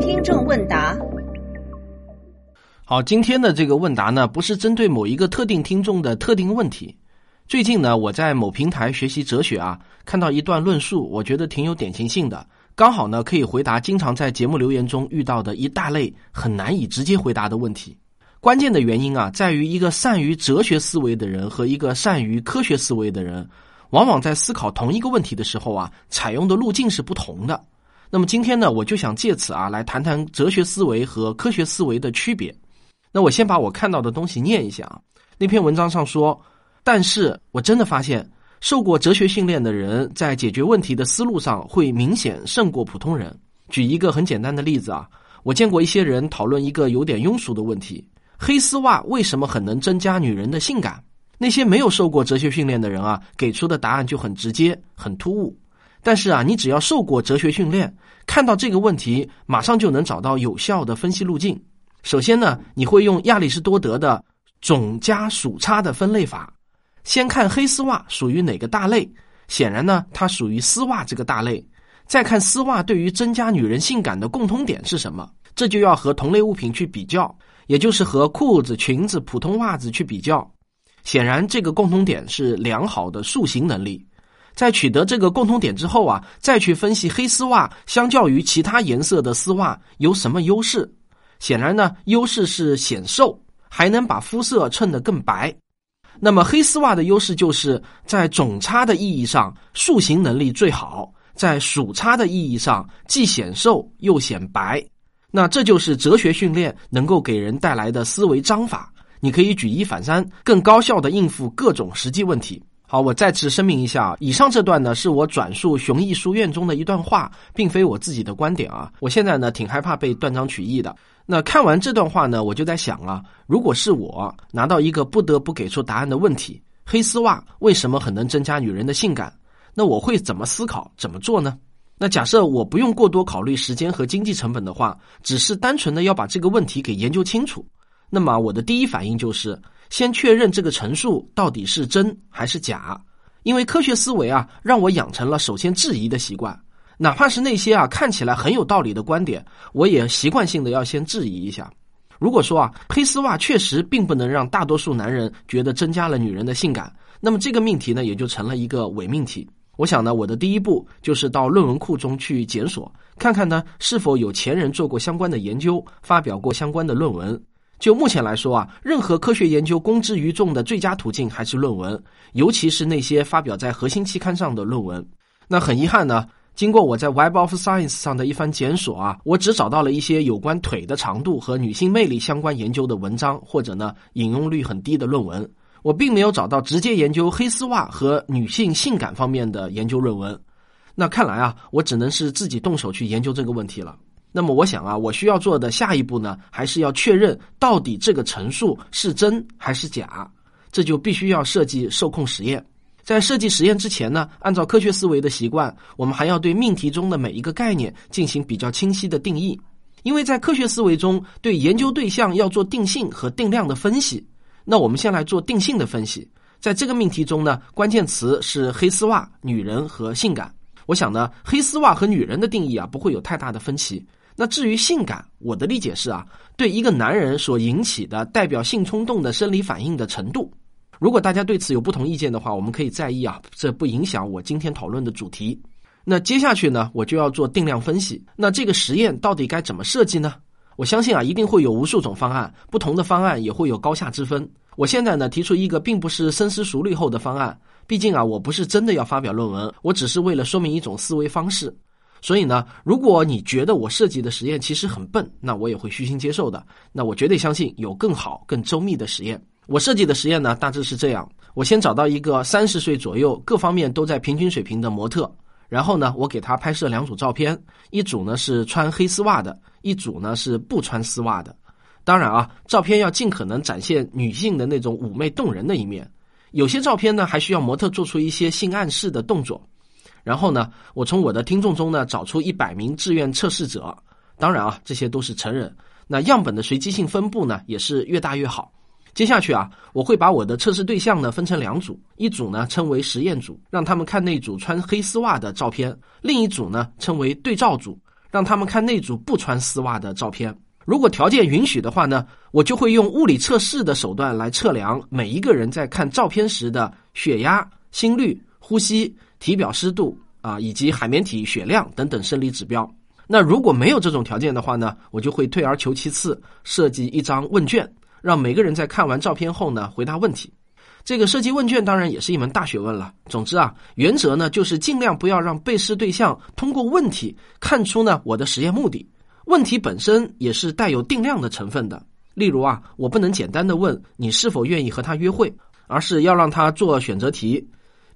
听众问答。好，今天的这个问答呢，不是针对某一个特定听众的特定问题。最近呢，我在某平台学习哲学啊，看到一段论述，我觉得挺有典型性的，刚好呢可以回答经常在节目留言中遇到的一大类很难以直接回答的问题。关键的原因啊，在于一个善于哲学思维的人和一个善于科学思维的人，往往在思考同一个问题的时候啊，采用的路径是不同的。那么今天呢，我就想借此啊，来谈谈哲学思维和科学思维的区别。那我先把我看到的东西念一下啊。那篇文章上说，但是我真的发现，受过哲学训练的人在解决问题的思路上会明显胜过普通人。举一个很简单的例子啊，我见过一些人讨论一个有点庸俗的问题：黑丝袜为什么很能增加女人的性感？那些没有受过哲学训练的人啊，给出的答案就很直接、很突兀。但是啊，你只要受过哲学训练，看到这个问题，马上就能找到有效的分析路径。首先呢，你会用亚里士多德的总加属差的分类法，先看黑丝袜属于哪个大类，显然呢，它属于丝袜这个大类。再看丝袜对于增加女人性感的共通点是什么，这就要和同类物品去比较，也就是和裤子、裙子、普通袜子去比较。显然，这个共通点是良好的塑形能力。在取得这个共通点之后啊，再去分析黑丝袜相较于其他颜色的丝袜有什么优势。显然呢，优势是显瘦，还能把肤色衬得更白。那么黑丝袜的优势就是在总差的意义上塑形能力最好，在属差的意义上既显瘦又显白。那这就是哲学训练能够给人带来的思维章法，你可以举一反三，更高效的应付各种实际问题。好，我再次声明一下，以上这段呢是我转述雄毅书院中的一段话，并非我自己的观点啊。我现在呢挺害怕被断章取义的。那看完这段话呢，我就在想啊，如果是我拿到一个不得不给出答案的问题，黑丝袜为什么很能增加女人的性感？那我会怎么思考，怎么做呢？那假设我不用过多考虑时间和经济成本的话，只是单纯的要把这个问题给研究清楚，那么我的第一反应就是先确认这个陈述到底是真还是假，因为科学思维啊，让我养成了首先质疑的习惯。哪怕是那些啊看起来很有道理的观点，我也习惯性的要先质疑一下。如果说啊黑丝袜确实并不能让大多数男人觉得增加了女人的性感，那么这个命题呢也就成了一个伪命题。我想呢，我的第一步就是到论文库中去检索，看看呢是否有前人做过相关的研究，发表过相关的论文。就目前来说啊，任何科学研究公之于众的最佳途径还是论文，尤其是那些发表在核心期刊上的论文。那很遗憾呢。经过我在 Web of Science 上的一番检索啊，我只找到了一些有关腿的长度和女性魅力相关研究的文章，或者呢引用率很低的论文。我并没有找到直接研究黑丝袜和女性性感方面的研究论文。那看来啊，我只能是自己动手去研究这个问题了。那么我想啊，我需要做的下一步呢，还是要确认到底这个陈述是真还是假。这就必须要设计受控实验。在设计实验之前呢，按照科学思维的习惯，我们还要对命题中的每一个概念进行比较清晰的定义。因为在科学思维中，对研究对象要做定性和定量的分析。那我们先来做定性的分析。在这个命题中呢，关键词是黑丝袜、女人和性感。我想呢，黑丝袜和女人的定义啊，不会有太大的分歧。那至于性感，我的理解是啊，对一个男人所引起的代表性冲动的生理反应的程度。如果大家对此有不同意见的话，我们可以在意啊，这不影响我今天讨论的主题。那接下去呢，我就要做定量分析。那这个实验到底该怎么设计呢？我相信啊，一定会有无数种方案，不同的方案也会有高下之分。我现在呢，提出一个并不是深思熟虑后的方案。毕竟啊，我不是真的要发表论文，我只是为了说明一种思维方式。所以呢，如果你觉得我设计的实验其实很笨，那我也会虚心接受的。那我绝对相信有更好、更周密的实验。我设计的实验呢，大致是这样：我先找到一个三十岁左右、各方面都在平均水平的模特，然后呢，我给他拍摄两组照片，一组呢是穿黑丝袜的，一组呢是不穿丝袜的。当然啊，照片要尽可能展现女性的那种妩媚动人的一面。有些照片呢，还需要模特做出一些性暗示的动作。然后呢，我从我的听众中呢找出一百名志愿测试者，当然啊，这些都是成人。那样本的随机性分布呢，也是越大越好。接下去啊，我会把我的测试对象呢分成两组，一组呢称为实验组，让他们看那组穿黑丝袜的照片；另一组呢称为对照组，让他们看那组不穿丝袜的照片。如果条件允许的话呢，我就会用物理测试的手段来测量每一个人在看照片时的血压、心率、呼吸、体表湿度啊，以及海绵体血量等等生理指标。那如果没有这种条件的话呢，我就会退而求其次，设计一张问卷。让每个人在看完照片后呢，回答问题。这个设计问卷当然也是一门大学问了。总之啊，原则呢就是尽量不要让被试对象通过问题看出呢我的实验目的。问题本身也是带有定量的成分的。例如啊，我不能简单的问你是否愿意和他约会，而是要让他做选择题。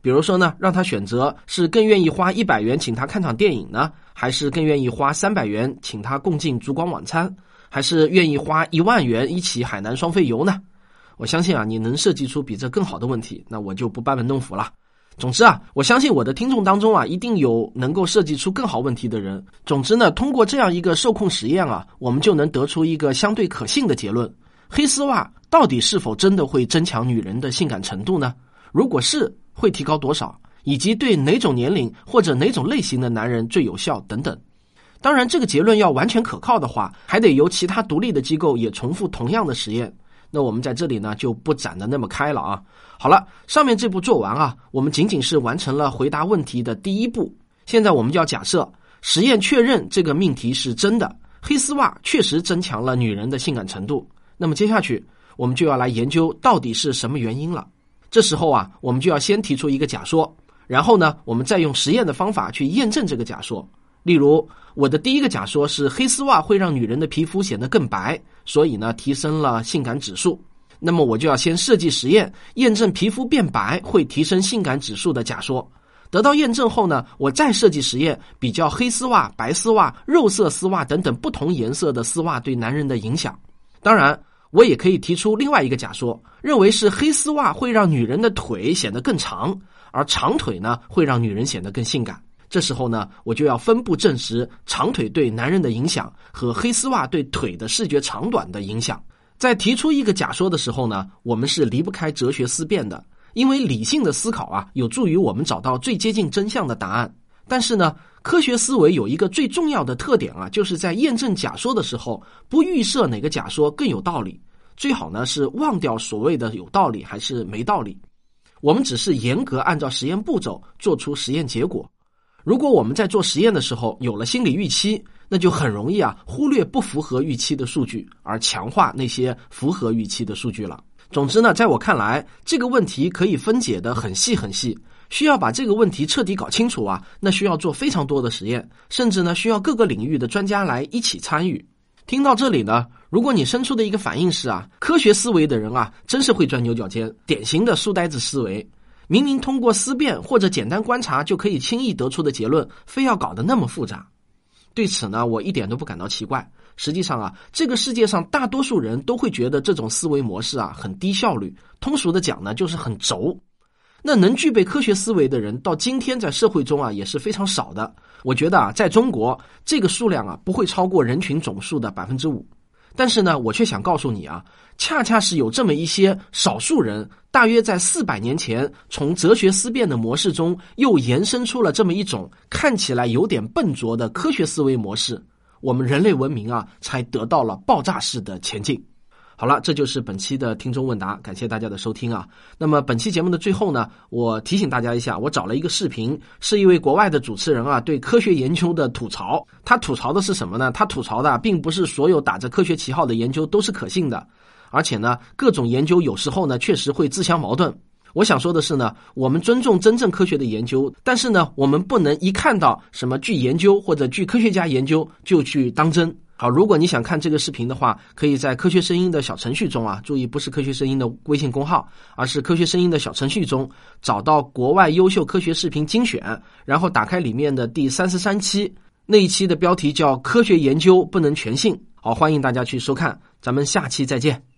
比如说呢，让他选择是更愿意花一百元请他看场电影呢，还是更愿意花三百元请他共进烛光晚餐。还是愿意花一万元一起海南双飞游呢？我相信啊，你能设计出比这更好的问题，那我就不班门弄斧了。总之啊，我相信我的听众当中啊，一定有能够设计出更好问题的人。总之呢，通过这样一个受控实验啊，我们就能得出一个相对可信的结论：黑丝袜到底是否真的会增强女人的性感程度呢？如果是，会提高多少？以及对哪种年龄或者哪种类型的男人最有效？等等。当然，这个结论要完全可靠的话，还得由其他独立的机构也重复同样的实验。那我们在这里呢就不展的那么开了啊。好了，上面这步做完啊，我们仅仅是完成了回答问题的第一步。现在我们就要假设实验确认这个命题是真的，黑丝袜确实增强了女人的性感程度。那么接下去我们就要来研究到底是什么原因了。这时候啊，我们就要先提出一个假说，然后呢，我们再用实验的方法去验证这个假说。例如，我的第一个假说是黑丝袜会让女人的皮肤显得更白，所以呢提升了性感指数。那么我就要先设计实验，验证皮肤变白会提升性感指数的假说。得到验证后呢，我再设计实验，比较黑丝袜、白丝袜、肉色丝袜等等不同颜色的丝袜对男人的影响。当然，我也可以提出另外一个假说，认为是黑丝袜会让女人的腿显得更长，而长腿呢会让女人显得更性感。这时候呢，我就要分步证实长腿对男人的影响和黑丝袜对腿的视觉长短的影响。在提出一个假说的时候呢，我们是离不开哲学思辨的，因为理性的思考啊，有助于我们找到最接近真相的答案。但是呢，科学思维有一个最重要的特点啊，就是在验证假说的时候，不预设哪个假说更有道理，最好呢是忘掉所谓的有道理还是没道理。我们只是严格按照实验步骤做出实验结果。如果我们在做实验的时候有了心理预期，那就很容易啊忽略不符合预期的数据，而强化那些符合预期的数据了。总之呢，在我看来，这个问题可以分解的很细很细，需要把这个问题彻底搞清楚啊，那需要做非常多的实验，甚至呢需要各个领域的专家来一起参与。听到这里呢，如果你生出的一个反应是啊，科学思维的人啊，真是会钻牛角尖，典型的书呆子思维。明明通过思辨或者简单观察就可以轻易得出的结论，非要搞得那么复杂。对此呢，我一点都不感到奇怪。实际上啊，这个世界上大多数人都会觉得这种思维模式啊很低效率。通俗的讲呢，就是很轴。那能具备科学思维的人，到今天在社会中啊也是非常少的。我觉得啊，在中国这个数量啊不会超过人群总数的百分之五。但是呢，我却想告诉你啊，恰恰是有这么一些少数人，大约在四百年前，从哲学思辨的模式中，又延伸出了这么一种看起来有点笨拙的科学思维模式，我们人类文明啊，才得到了爆炸式的前进。好了，这就是本期的听众问答，感谢大家的收听啊。那么本期节目的最后呢，我提醒大家一下，我找了一个视频，是一位国外的主持人啊对科学研究的吐槽。他吐槽的是什么呢？他吐槽的并不是所有打着科学旗号的研究都是可信的，而且呢，各种研究有时候呢确实会自相矛盾。我想说的是呢，我们尊重真正科学的研究，但是呢，我们不能一看到什么据研究或者据科学家研究就去当真。好，如果你想看这个视频的话，可以在科学声音的小程序中啊，注意不是科学声音的微信公号，而是科学声音的小程序中找到国外优秀科学视频精选，然后打开里面的第三十三期，那一期的标题叫“科学研究不能全信”。好，欢迎大家去收看，咱们下期再见。